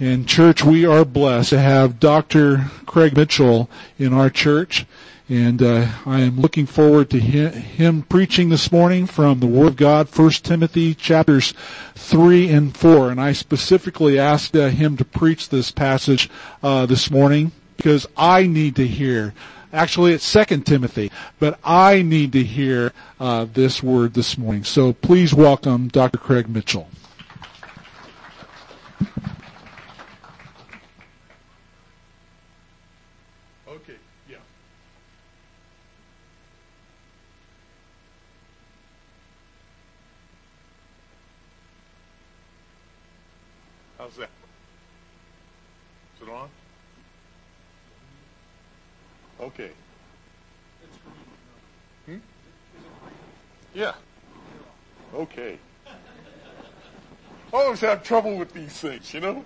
In church, we are blessed to have Dr. Craig Mitchell in our church. And uh, I am looking forward to him, him, preaching this morning from the Word of God, 1 Timothy chapters 3 and 4. And I specifically asked uh, him to preach this passage uh, this morning because I need to hear. Actually, it's 2 Timothy, but I need to hear uh, this word this morning. So please welcome Dr. Craig Mitchell. Okay. Hmm? Yeah. Okay. I always have trouble with these things, you know?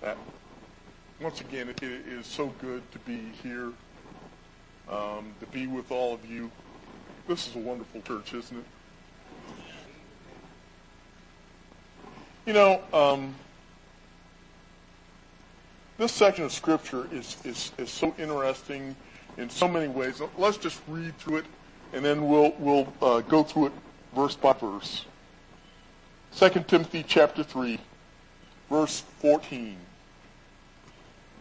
Uh, once again, it, it is so good to be here, um, to be with all of you. This is a wonderful church, isn't it? You know, um, this section of scripture is, is, is so interesting in so many ways. Let's just read through it and then we'll, we'll uh, go through it verse by verse. 2 Timothy chapter 3, verse 14.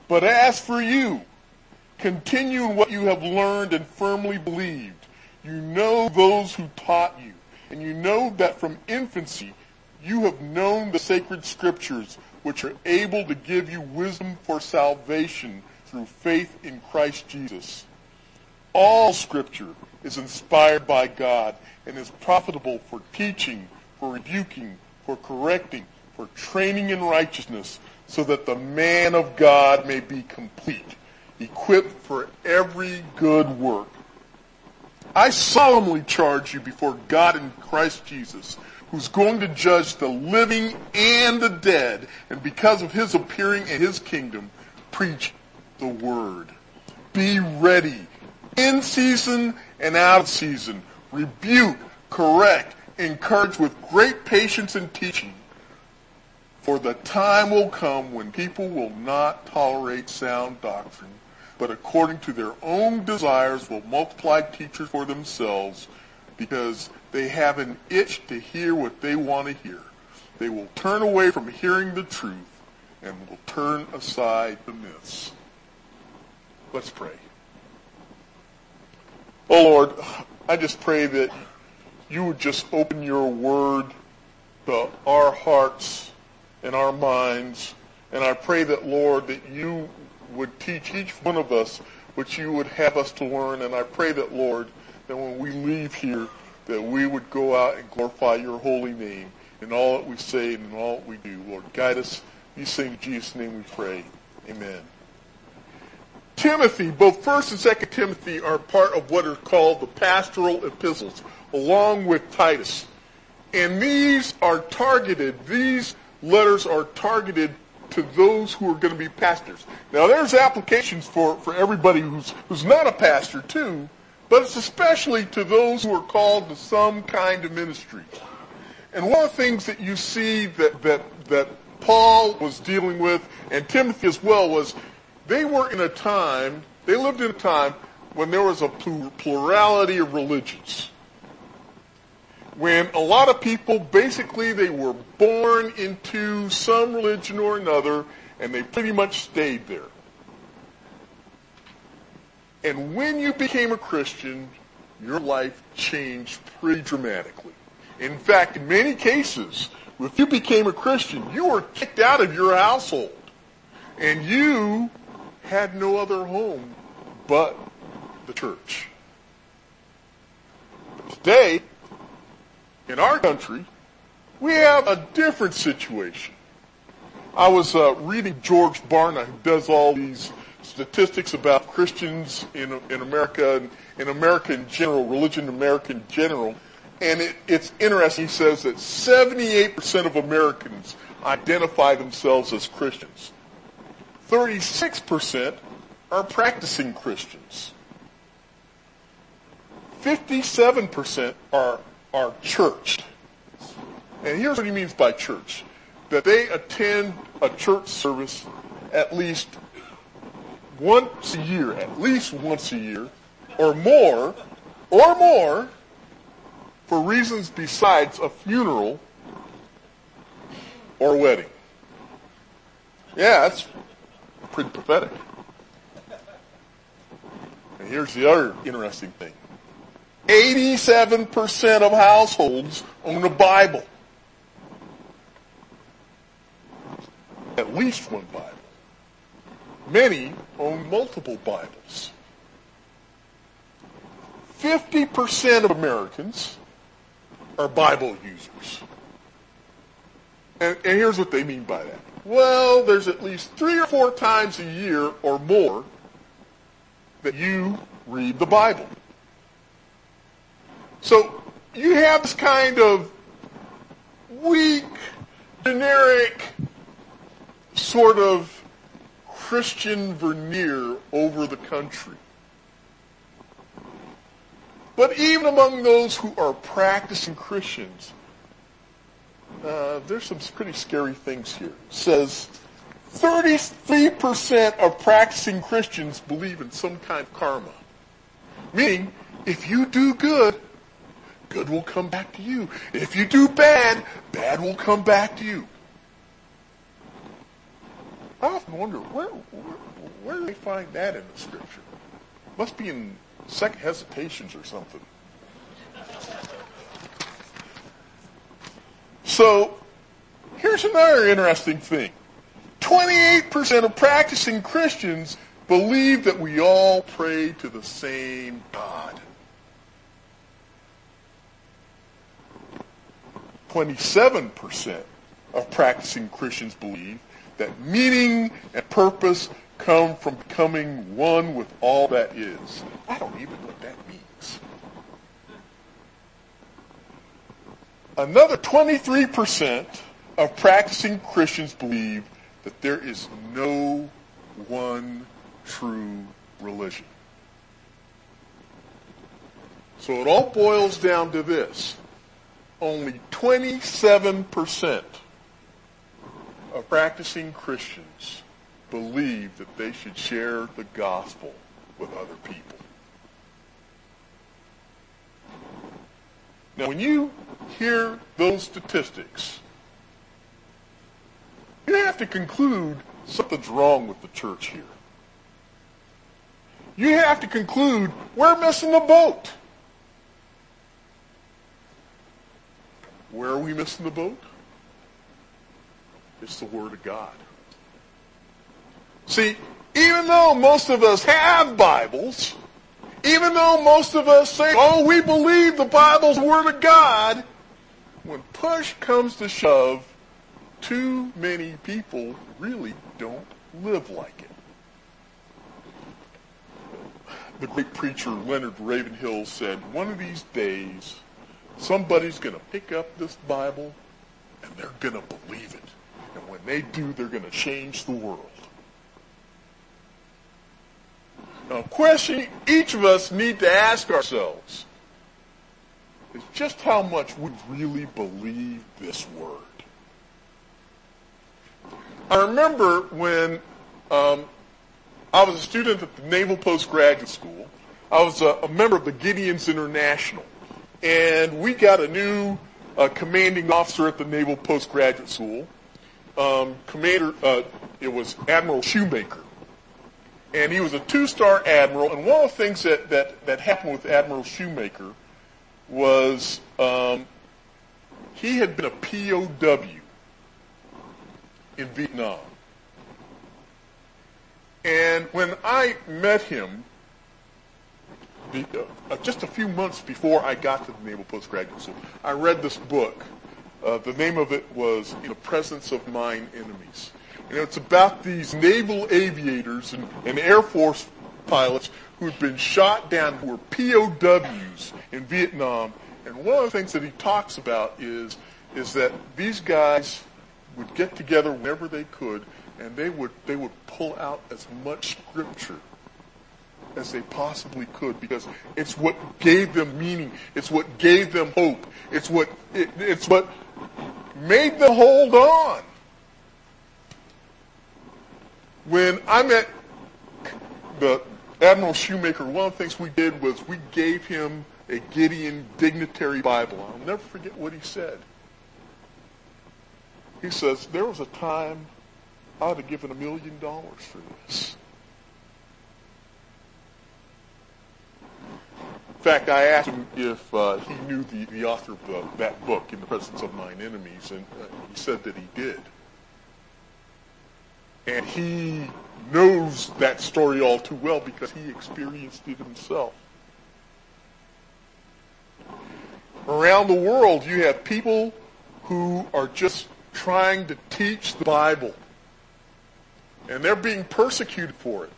But as for you, continue in what you have learned and firmly believed. You know those who taught you, and you know that from infancy you have known the sacred scriptures which are able to give you wisdom for salvation through faith in Christ Jesus. All scripture is inspired by God and is profitable for teaching, for rebuking, for correcting, for training in righteousness, so that the man of God may be complete, equipped for every good work. I solemnly charge you before God in Christ Jesus who's going to judge the living and the dead, and because of his appearing in his kingdom, preach the word. Be ready in season and out of season. Rebuke, correct, encourage with great patience and teaching. For the time will come when people will not tolerate sound doctrine, but according to their own desires will multiply teachers for themselves because they have an itch to hear what they want to hear. They will turn away from hearing the truth and will turn aside the myths. Let's pray. Oh Lord, I just pray that you would just open your word to our hearts and our minds. And I pray that, Lord, that you would teach each one of us what you would have us to learn. And I pray that, Lord, that when we leave here, that we would go out and glorify your holy name in all that we say and in all that we do. Lord, guide us. These things in Jesus' name we pray. Amen. Timothy, both 1st and 2nd Timothy are part of what are called the pastoral epistles, along with Titus. And these are targeted, these letters are targeted to those who are going to be pastors. Now there's applications for, for everybody who's, who's not a pastor too, but it's especially to those who are called to some kind of ministry. And one of the things that you see that, that, that Paul was dealing with, and Timothy as well, was they were in a time, they lived in a time when there was a plurality of religions. When a lot of people, basically, they were born into some religion or another, and they pretty much stayed there. And when you became a Christian, your life changed pretty dramatically. In fact, in many cases, if you became a Christian, you were kicked out of your household. And you had no other home but the church. Today, in our country, we have a different situation. I was uh, reading George Barna, who does all these statistics about Christians in, in America and in America in general, religion in America in general. And it, it's interesting. He says that 78% of Americans identify themselves as Christians. 36% are practicing Christians. 57% are, are churched. And here's what he means by church. that they attend a church service at least once a year, at least once a year, or more, or more, for reasons besides a funeral or wedding. Yeah, that's pretty pathetic. And here's the other interesting thing. 87% of households own a Bible. At least one Bible. Many own multiple Bibles. 50% of Americans are Bible users. And, and, here's what they mean by that. Well, there's at least three or four times a year or more that you read the Bible. So you have this kind of weak, generic, sort of Christian veneer over the country. But even among those who are practicing Christians, uh, there's some pretty scary things here. It says 33% of practicing Christians believe in some kind of karma. Meaning, if you do good, good will come back to you. If you do bad, bad will come back to you. I often wonder where, where, where do they find that in the scripture? Must be in second hesitations or something. So, here's another interesting thing. 28% of practicing Christians believe that we all pray to the same God. 27% of practicing Christians believe that meaning and purpose come from becoming one with all that is. I don't even know what that means. Another 23% of practicing Christians believe that there is no one true religion. So it all boils down to this. Only 27% of practicing Christians believe that they should share the gospel with other people. Now, when you hear those statistics, you have to conclude something's wrong with the church here. You have to conclude we're missing the boat. Where are we missing the boat? It's the Word of God. See, even though most of us have Bibles, even though most of us say, oh, we believe the Bible's Word of God, when push comes to shove, too many people really don't live like it. The great preacher Leonard Ravenhill said, one of these days, somebody's going to pick up this Bible and they're going to believe it. And when they do, they're going to change the world. A question each of us need to ask ourselves is just how much we really believe this word. I remember when um, I was a student at the Naval Postgraduate School. I was a, a member of the Gideons International, and we got a new uh, commanding officer at the Naval Postgraduate School um, commander, uh, it was Admiral Shumaker. And he was a two-star admiral. And one of the things that, that, that happened with Admiral Shumaker was um, he had been a POW in Vietnam. And when I met him, the, uh, just a few months before I got to the Naval Postgraduate School, I read this book uh, the name of it was In the Presence of Mine Enemies. And it's about these naval aviators and, and Air Force pilots who had been shot down, who were POWs in Vietnam. And one of the things that he talks about is, is that these guys would get together whenever they could, and they would, they would pull out as much scripture as they possibly could because it's what gave them meaning. It's what gave them hope. It's what, it, it's what made them hold on. When I met the Admiral Shumaker, one of the things we did was we gave him a Gideon Dignitary Bible. I'll never forget what he said. He says, there was a time I would have given a million dollars for this. In fact, I asked him if uh, he knew the, the author of that book, In the Presence of Mine Enemies, and uh, he said that he did. And he knows that story all too well because he experienced it himself. Around the world, you have people who are just trying to teach the Bible. And they're being persecuted for it.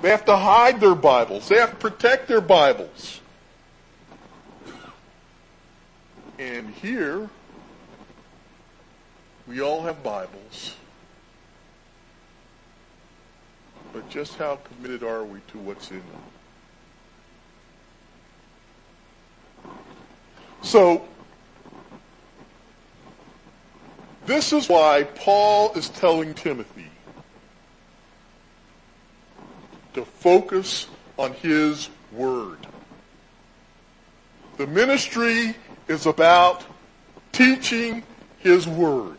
They have to hide their Bibles. They have to protect their Bibles. And here, we all have Bibles. But just how committed are we to what's in them? So, this is why Paul is telling Timothy to focus on his word. The ministry is about teaching his word.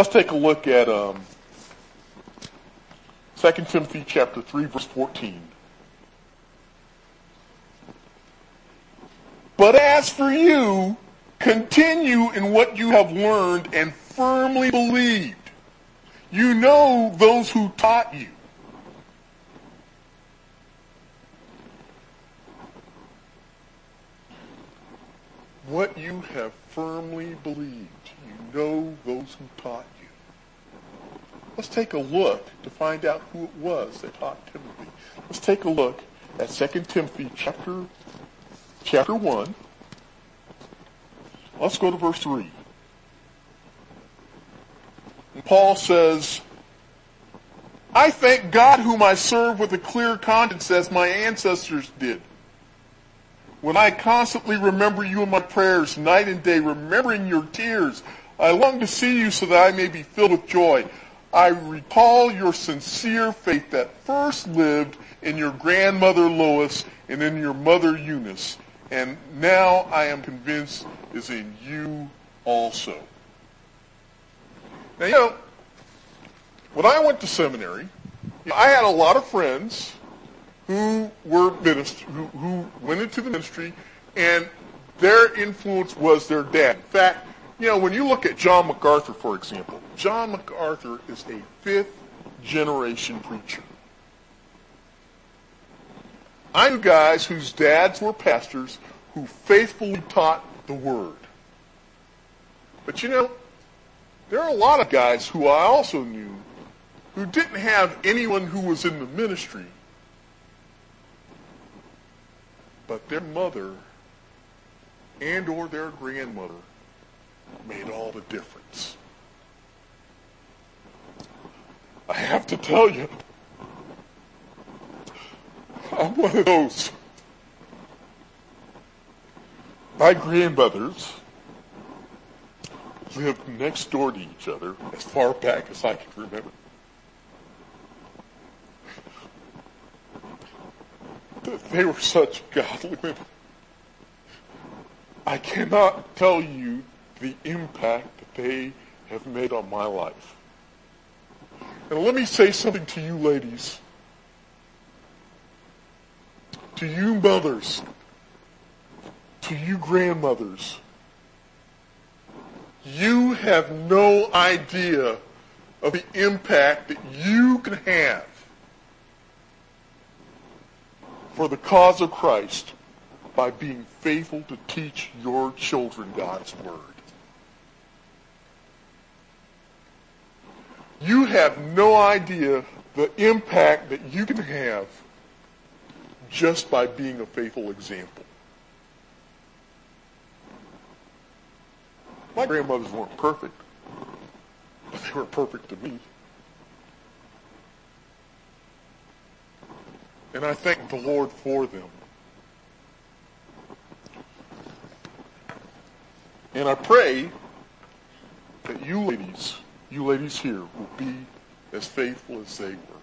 Let's take a look at um, 2 Timothy chapter 3 verse 14. But as for you, continue in what you have learned and firmly believed. You know those who taught you. What you have firmly believed. Know those who taught you. Let's take a look to find out who it was that taught Timothy. Let's take a look at 2 Timothy chapter chapter 1. Let's go to verse 3. And Paul says, I thank God whom I serve with a clear conscience as my ancestors did. When I constantly remember you in my prayers night and day, remembering your tears, I long to see you so that I may be filled with joy. I recall your sincere faith that first lived in your grandmother Lois and in your mother Eunice, and now I am convinced is in you also. Now, you know, when I went to seminary, I had a lot of friends who were ministers, who, who went into the ministry, and their influence was their dad. In fact, you know, when you look at John MacArthur, for example, John MacArthur is a fifth generation preacher. I knew guys whose dads were pastors who faithfully taught the word. But you know, there are a lot of guys who I also knew who didn't have anyone who was in the ministry, but their mother and or their grandmother made all the difference. I have to tell you, I'm one of those. My grandmothers lived next door to each other as far back as I can remember. They were such godly women. I cannot tell you the impact that they have made on my life. And let me say something to you ladies. To you mothers. To you grandmothers. You have no idea of the impact that you can have for the cause of Christ by being faithful to teach your children God's Word. You have no idea the impact that you can have just by being a faithful example. My grandmothers weren't perfect, but they were perfect to me. And I thank the Lord for them. And I pray that you ladies, you ladies here, will be as faithful as they were.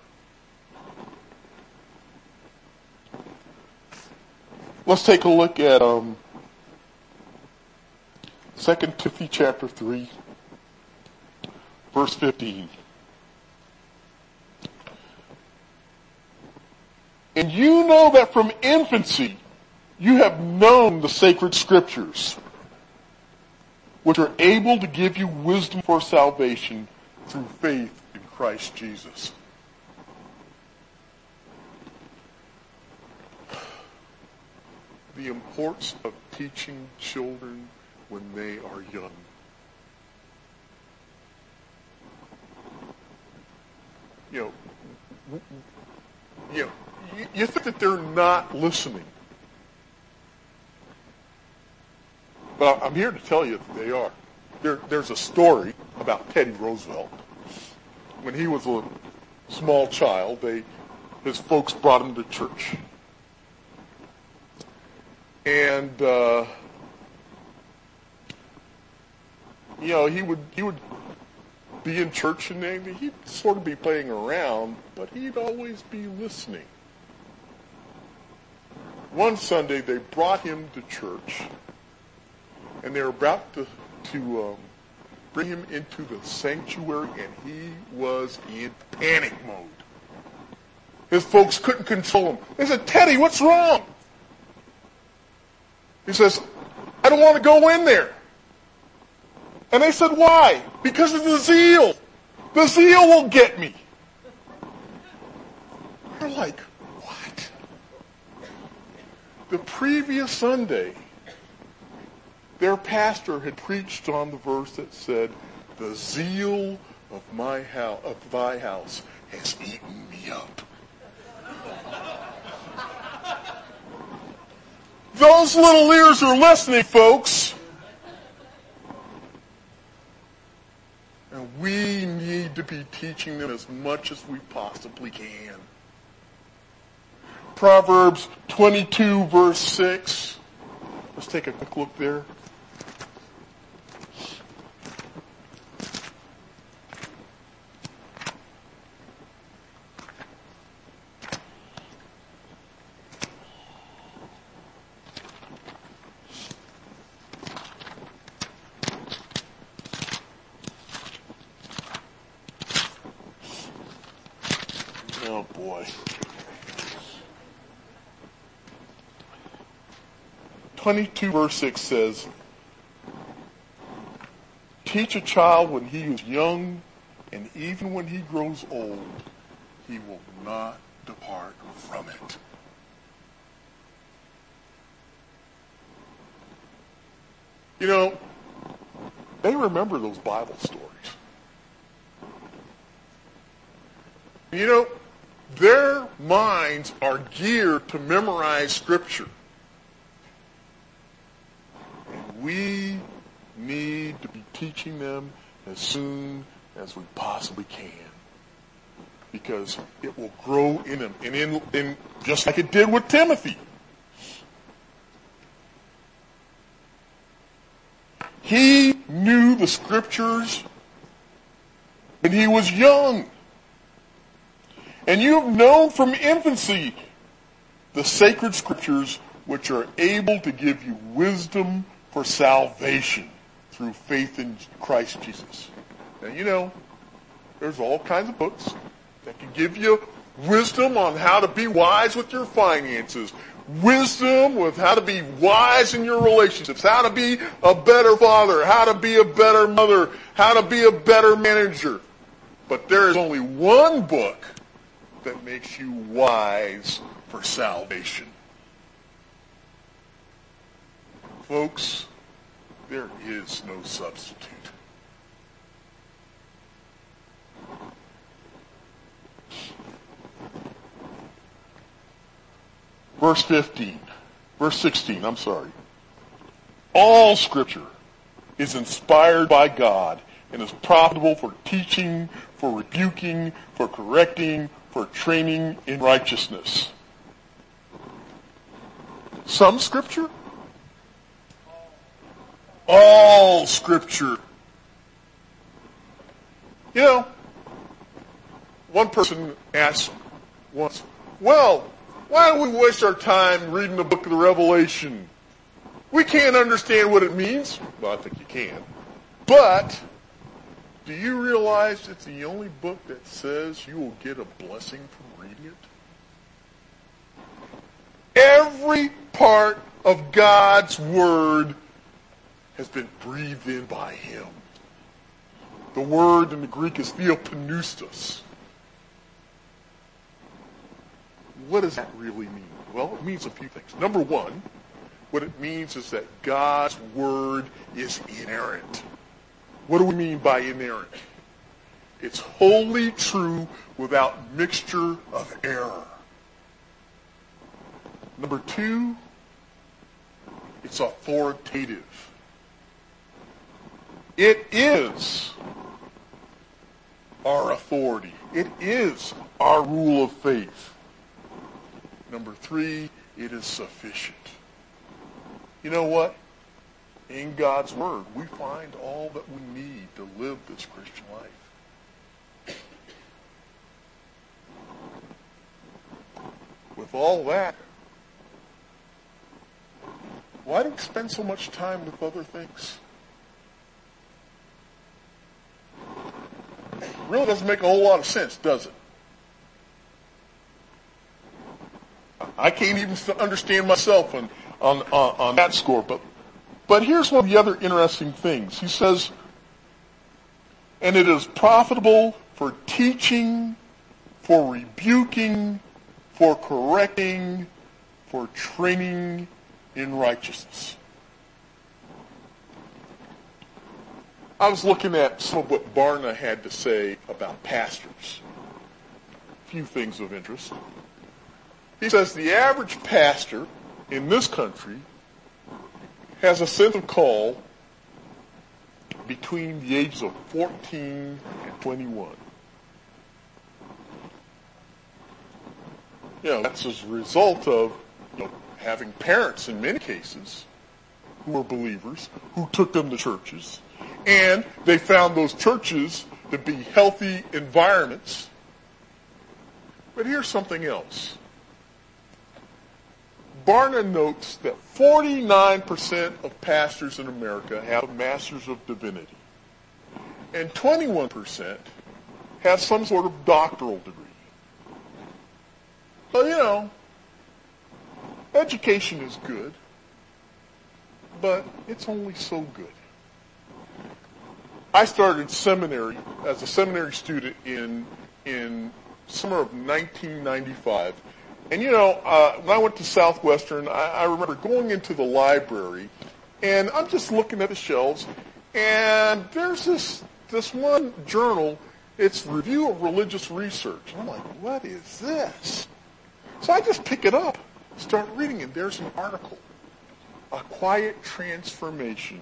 Let's take a look at um, 2 Timothy chapter 3, verse 15. And you know that from infancy you have known the sacred scriptures, which are able to give you wisdom for salvation through faith in Christ Jesus. The importance of teaching children when they are young. You know, you know, you think that they're not listening. But I'm here to tell you that they are. There, there's a story about Teddy Roosevelt. When he was a small child, they, his folks brought him to church. And, uh, you know, he would, he would be in church and he'd sort of be playing around, but he'd always be listening. One Sunday they brought him to church and they were about to, to um, bring him into the sanctuary, and he was in panic mode. His folks couldn't control him. They said, Teddy, what's wrong? He says, I don't want to go in there. And they said, why? Because of the zeal. The zeal will get me. They're like, what? The previous Sunday, their pastor had preached on the verse that said, the zeal of my house, of thy house has eaten me up. Those little ears are listening, folks. And we need to be teaching them as much as we possibly can. Proverbs 22 verse 6. Let's take a quick look there. 22 verse 6 says, Teach a child when he is young, and even when he grows old, he will not depart from it. You know, they remember those Bible stories. You know, their minds are geared to memorize scripture. And we need to be teaching them as soon as we possibly can. Because it will grow in them. And in, in just like it did with Timothy. He knew the scriptures when he was young. And you have known from infancy the sacred scriptures which are able to give you wisdom for salvation through faith in Christ Jesus. Now you know, there's all kinds of books that can give you wisdom on how to be wise with your finances, wisdom with how to be wise in your relationships, how to be a better father, how to be a better mother, how to be a better manager. But there is only one book that makes you wise for salvation. Folks, there is no substitute. Verse 15, verse 16, I'm sorry. All scripture is inspired by God and is profitable for teaching, for rebuking, for correcting, for training in righteousness. Some scripture? All scripture You know, one person asked once, well, why do we waste our time reading the book of the Revelation? We can't understand what it means. Well, I think you can. But, do you realize it's the only book that says you will get a blessing from reading it? Every part of God's Word has been breathed in by Him. The word in the Greek is theopneustos. What does that really mean? Well, it means a few things. Number one, what it means is that God's Word is inerrant. What do we mean by inerrant? It's wholly true without mixture of error. Number two, it's authoritative. It is our authority. It is our rule of faith. Number three, it is sufficient. You know what? In God's Word, we find all that we need to live this Christian life. With all that, why do we spend so much time with other things? Really doesn't make a whole lot of sense, does it? I can't even understand myself on, on, on, on that score, but, but here's one of the other interesting things. He says, and it is profitable for teaching, for rebuking, for correcting, for training in righteousness. I was looking at some of what Barna had to say about pastors. A few things of interest. He says the average pastor in this country has a sense of call between the ages of 14 and 21. You know, that's as a result of you know, having parents in many cases who were believers, who took them to churches, and they found those churches to be healthy environments. But here's something else. Barna notes that 49% of pastors in America have master's of divinity. And 21% have some sort of doctoral degree. So, you know, education is good, but it's only so good. I started seminary as a seminary student in in summer of 1995. And you know, uh, when I went to Southwestern, I, I remember going into the library, and I'm just looking at the shelves, and there's this this one journal. It's Review of Religious Research. And I'm like, what is this? So I just pick it up, start reading and There's an article, a quiet transformation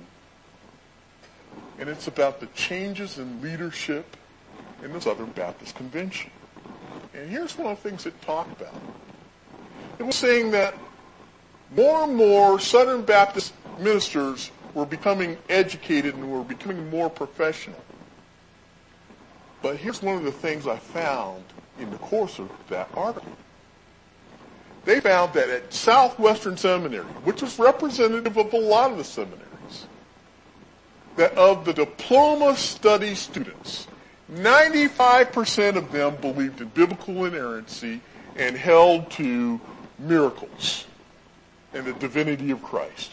and it's about the changes in leadership in the Southern Baptist Convention. And here's one of the things it talked about. It was saying that more and more Southern Baptist ministers were becoming educated and were becoming more professional. But here's one of the things I found in the course of that article. They found that at Southwestern Seminary, which was representative of a lot of the seminaries, that of the diploma study students, 95% of them believed in biblical inerrancy and held to miracles and the divinity of Christ.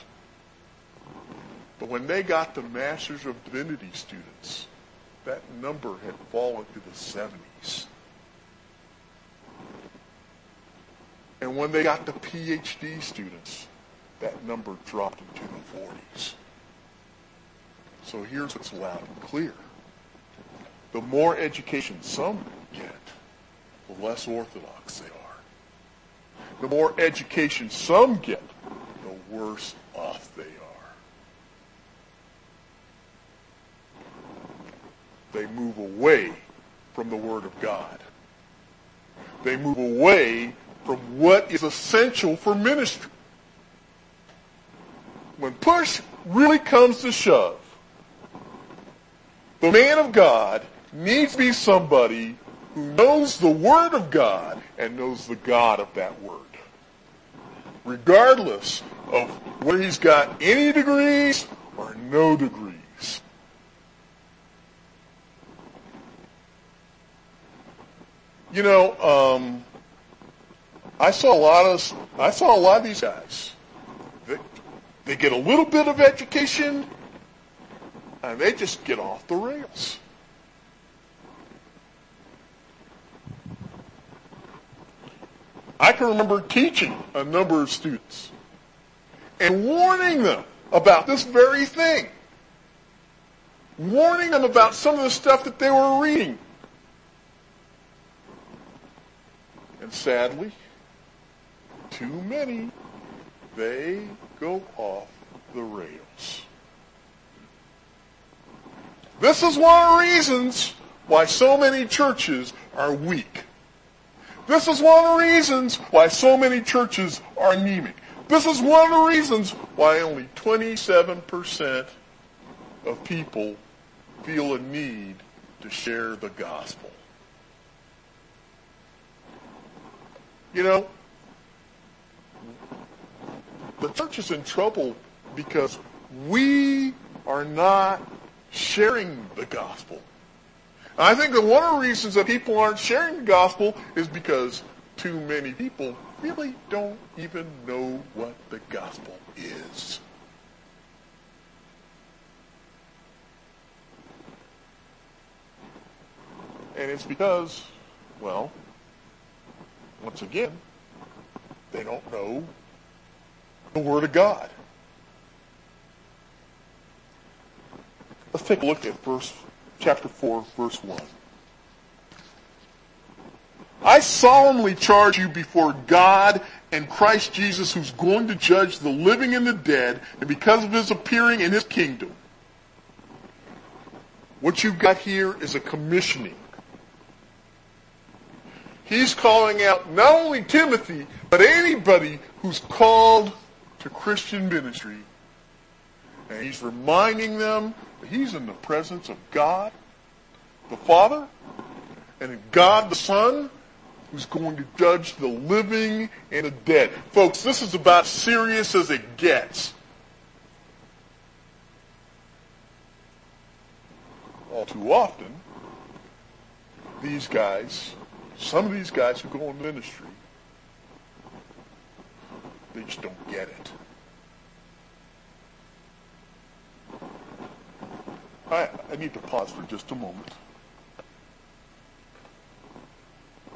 But when they got the Masters of Divinity students, that number had fallen to the 70s. And when they got the PhD students, that number dropped into the 40s. So here's what's loud and clear. The more education some get, the less orthodox they are. The more education some get, the worse off they are. They move away from the Word of God. They move away from what is essential for ministry. When push really comes to shove, the man of God needs to be somebody who knows the Word of God and knows the God of that Word. Regardless of whether he's got any degrees or no degrees. You know, um, I saw a lot of I saw a lot of these guys. They, they get a little bit of education, and they just get off the rails. I can remember teaching a number of students and warning them about this very thing. Warning them about some of the stuff that they were reading. And sadly, too many, they go off the rails. This is one of the reasons why so many churches are weak. This is one of the reasons why so many churches are anemic. This is one of the reasons why only 27% of people feel a need to share the gospel. You know, the church is in trouble because we are not sharing the gospel. I think that one of the reasons that people aren't sharing the gospel is because too many people really don't even know what the gospel is. And it's because, well, once again, they don't know the Word of God. Let's take a look at verse chapter 4, verse 1. I solemnly charge you before God and Christ Jesus, who's going to judge the living and the dead, and because of his appearing in his kingdom. What you've got here is a commissioning. He's calling out not only Timothy, but anybody who's called to Christian ministry. And he's reminding them he's in the presence of God, the Father, and God the Son, who's going to judge the living and the dead. Folks, this is about serious as it gets. All too often, these guys, some of these guys who go in ministry, they just don't get it. I, I need to pause for just a moment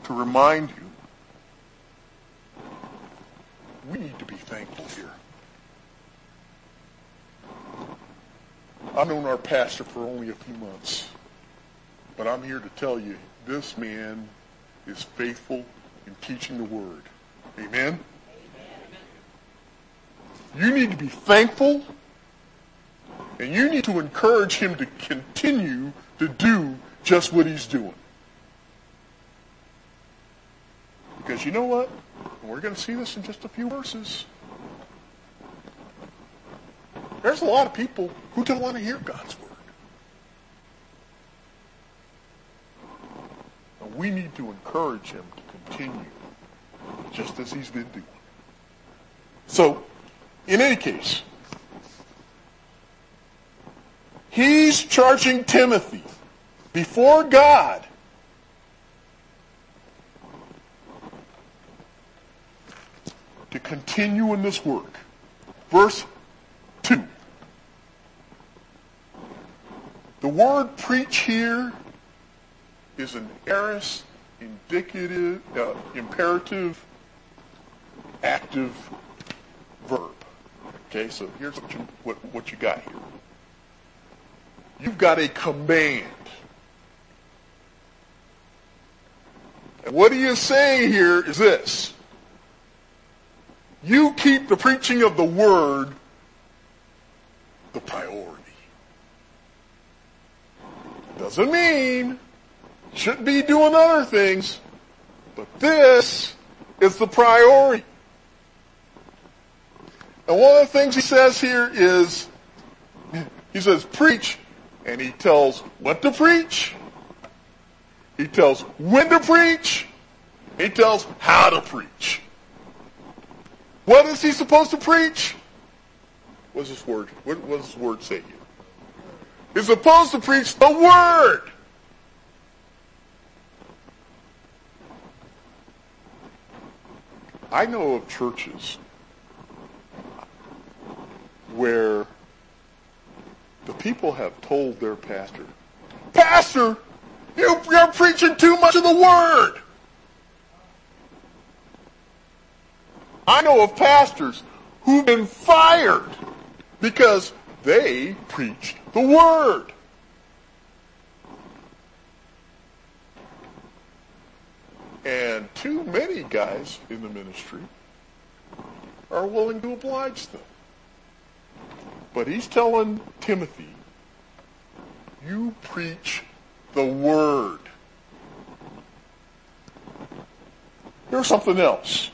to remind you we need to be thankful here. I've known our pastor for only a few months, but I'm here to tell you this man is faithful in teaching the word. Amen? You need to be thankful and you need to encourage him to continue to do just what he's doing. Because you know what? We're going to see this in just a few verses. There's a lot of people who don't want to hear God's word. And we need to encourage him to continue just as he's been doing. So, in any case, he's charging Timothy before God to continue in this work. Verse 2. The word preach here is an aorist, indicative, uh, imperative, active verb. Okay, so here's what you, what, what you got here. You've got a command. And what he is saying here is this. You keep the preaching of the word the priority. Doesn't mean shouldn't be doing other things, but this is the priority. And one of the things he says here is, he says, preach, and he tells what to preach He tells when to preach. He tells how to preach. What is he supposed to preach? What's his word? What, does his word say here? He's supposed to preach the word. I know of churches where people have told their pastor, Pastor, you, you're preaching too much of the word. I know of pastors who've been fired because they preached the word. And too many guys in the ministry are willing to oblige them. But he's telling Timothy, you preach the word. Here's something else.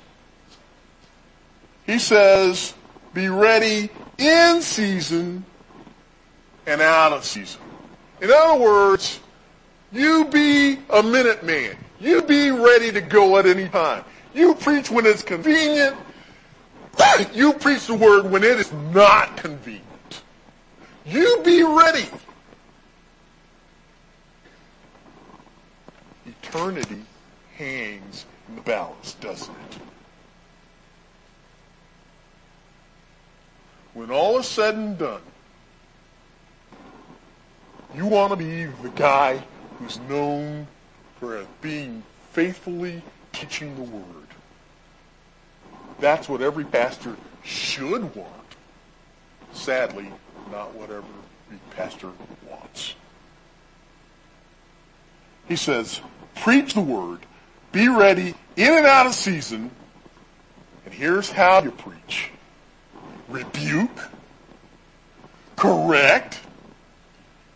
He says, be ready in season and out of season. In other words, you be a minute man. You be ready to go at any time. You preach when it's convenient. You preach the word when it is not convenient. You be ready. Eternity hangs in the balance, doesn't it? When all is said and done, you want to be the guy who's known for being faithfully teaching the word. That's what every pastor should want. Sadly, not whatever every pastor wants. He says, preach the word, be ready in and out of season, and here's how you preach. Rebuke, correct,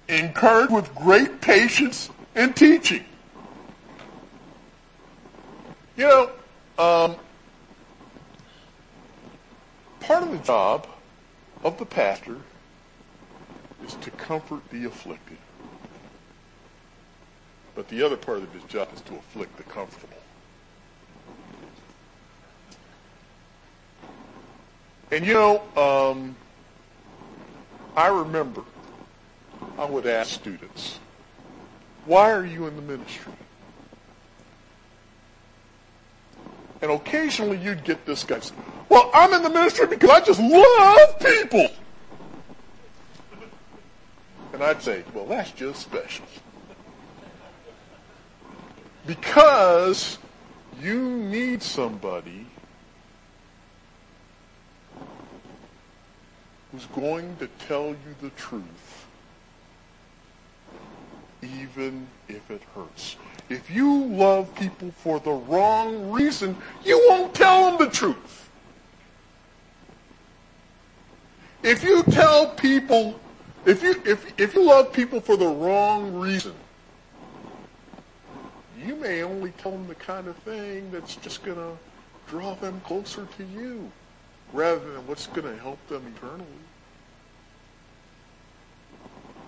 encourage with great patience and teaching. You know, um, part of the job of the pastor is to comfort the afflicted. But the other part of his job is to afflict the comfortable. And you know, um, I remember I would ask students, why are you in the ministry? And occasionally you'd get this guy well, I'm in the ministry because I just love people. And I'd say, well, that's just special. Because you need somebody who's going to tell you the truth, even if it hurts. If you love people for the wrong reason, you won't tell them the truth. If you tell people, if you, if, if you love people for the wrong reason, you may only tell them the kind of thing that's just going to draw them closer to you rather than what's going to help them eternally.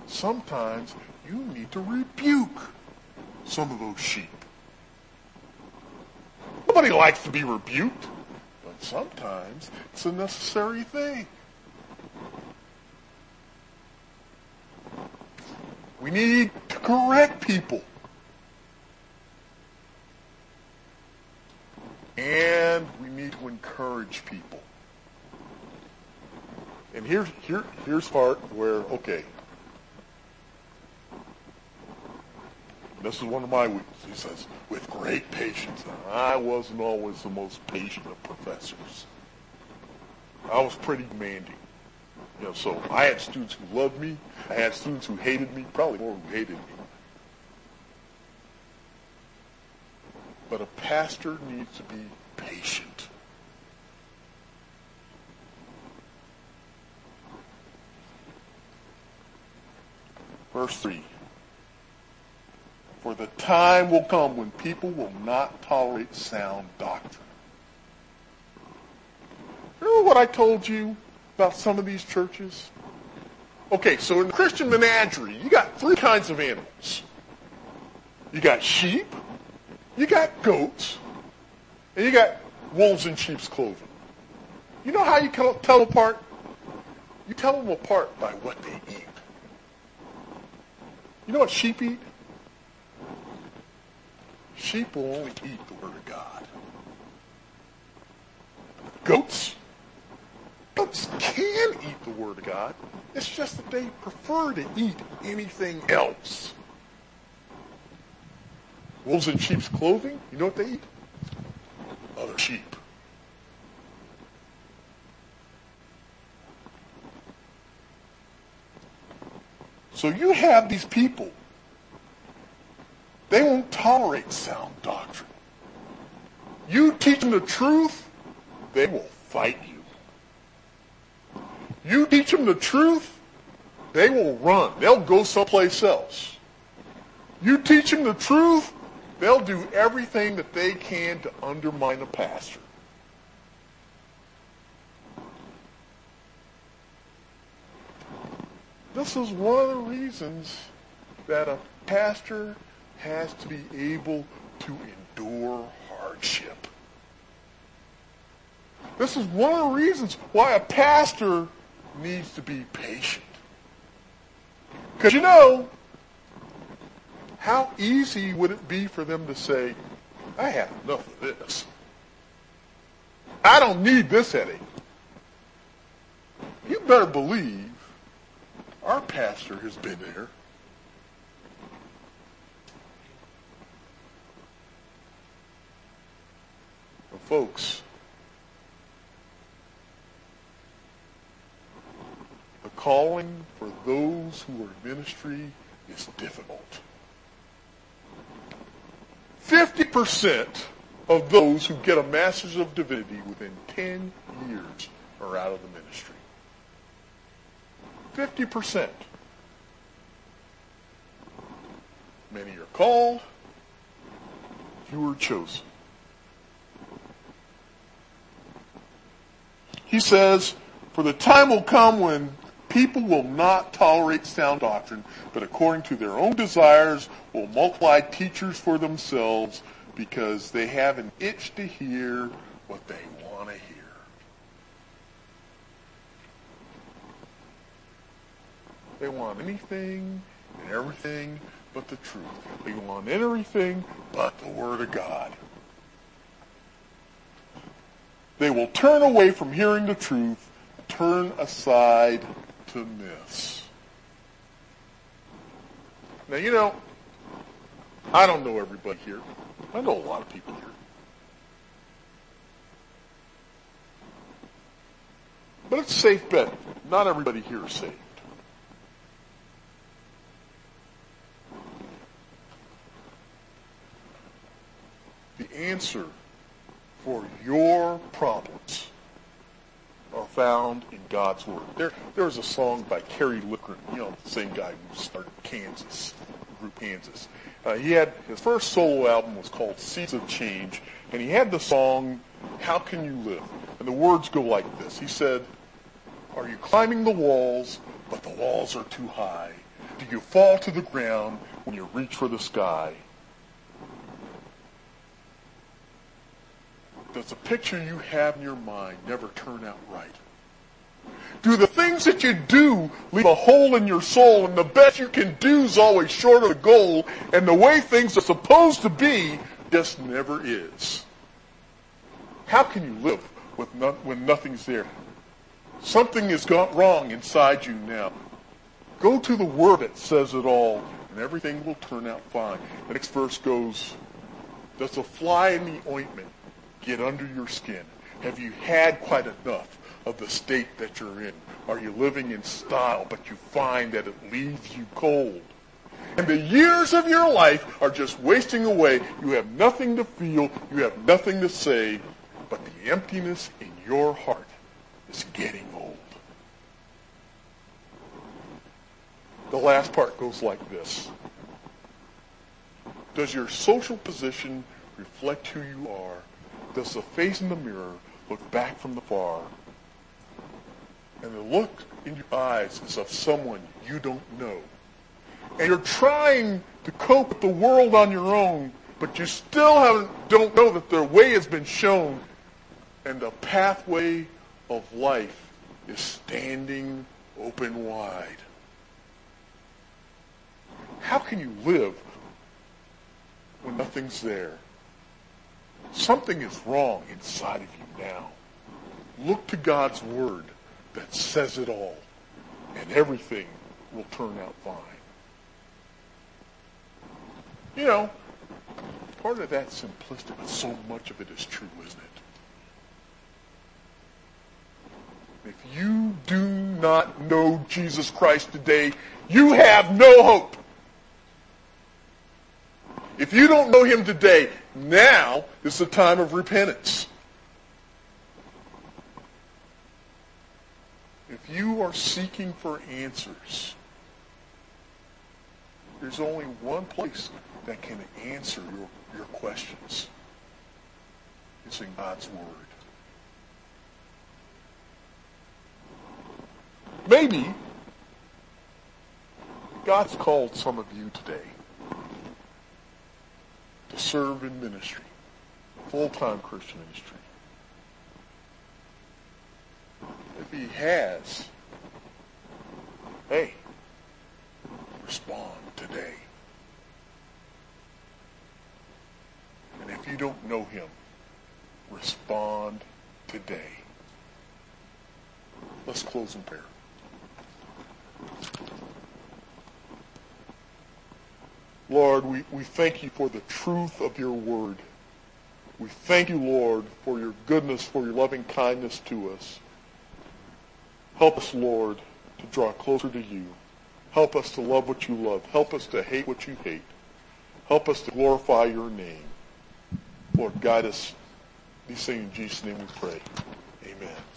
Sometimes you need to rebuke some of those sheep. Nobody likes to be rebuked, but sometimes it's a necessary thing. We need to correct people. And we need to encourage people. And here's here here's part where okay. This is one of my weaknesses. He says, with great patience. I wasn't always the most patient of professors. I was pretty demanding. You know, so I had students who loved me. I had students who hated me, probably more who hated me. But a pastor needs to be patient. Verse 3. For the time will come when people will not tolerate sound doctrine. Remember what I told you about some of these churches? Okay, so in the Christian menagerie, you got three kinds of animals. You got sheep, you got goats, and you got wolves in sheep's clothing. You know how you tell them apart? You tell them apart by what they eat. You know what sheep eat? Sheep will only eat the Word of God. Goats? Goats can eat the Word of God. It's just that they prefer to eat anything else. Wolves in sheep's clothing, you know what they eat? Other sheep. So you have these people. They won't tolerate sound doctrine. You teach them the truth, they will fight you. You teach them the truth, they will run. They'll go someplace else. You teach them the truth, they'll do everything that they can to undermine a pastor. This is one of the reasons that a pastor has to be able to endure hardship. This is one of the reasons why a pastor needs to be patient. Because you know, how easy would it be for them to say, I have enough of this. I don't need this headache. You better believe our pastor has been there. But folks, the calling for those who are in ministry is difficult. 50% of those who get a Master's of Divinity within 10 years are out of the ministry. 50%. Many are called, few are chosen. He says, For the time will come when people will not tolerate sound doctrine, but according to their own desires will multiply teachers for themselves because they have an itch to hear what they want to hear. They want anything and everything but the truth. They want everything but the Word of God. They will turn away from hearing the truth, turn aside to. Now, you know, I don't know everybody here. I know a lot of people here. But it's a safe bet. Not everybody here is saved. The answer for your problems found in God's Word. There, there was a song by Kerry Livgren, you know, the same guy who started Kansas, group Kansas. Uh, he had, his first solo album was called Seeds of Change, and he had the song, How Can You Live? And the words go like this. He said, Are you climbing the walls, but the walls are too high? Do you fall to the ground when you reach for the sky? does the picture you have in your mind never turn out right? Do the things that you do leave a hole in your soul and the best you can do is always short of the goal and the way things are supposed to be just never is? How can you live with no, when nothing's there? Something has gone wrong inside you now. Go to the word that says it all and everything will turn out fine. The next verse goes, does a fly in the ointment get under your skin? Have you had quite enough of the state that you're in? Are you living in style, but you find that it leaves you cold? And the years of your life are just wasting away. You have nothing to feel. You have nothing to say. But the emptiness in your heart is getting old. The last part goes like this. Does your social position reflect who you are does the face in the mirror look back from the far? And the look in your eyes is of someone you don't know. and you're trying to cope with the world on your own, but you still don't know that their way has been shown and the pathway of life is standing open wide. How can you live when nothing's there? Something is wrong inside of you now. Look to God's Word that says it all, and everything will turn out fine. You know, part of that's simplistic, but so much of it is true, isn't it? If you do not know Jesus Christ today, you have no hope. If you don't know him today, now is the time of repentance. You are seeking for answers, there's only one place that can answer your, your questions. It's in God's Word. Maybe God's called some of you today to serve in ministry, full-time Christian ministry. If he has, hey, respond today. And if you don't know him, respond today. Let's close in prayer. Lord, we, we thank you for the truth of your word. We thank you, Lord, for your goodness, for your loving kindness to us. Help us, Lord, to draw closer to you. Help us to love what you love. Help us to hate what you hate. Help us to glorify your name. Lord, guide us. These things in Jesus' name we pray. Amen.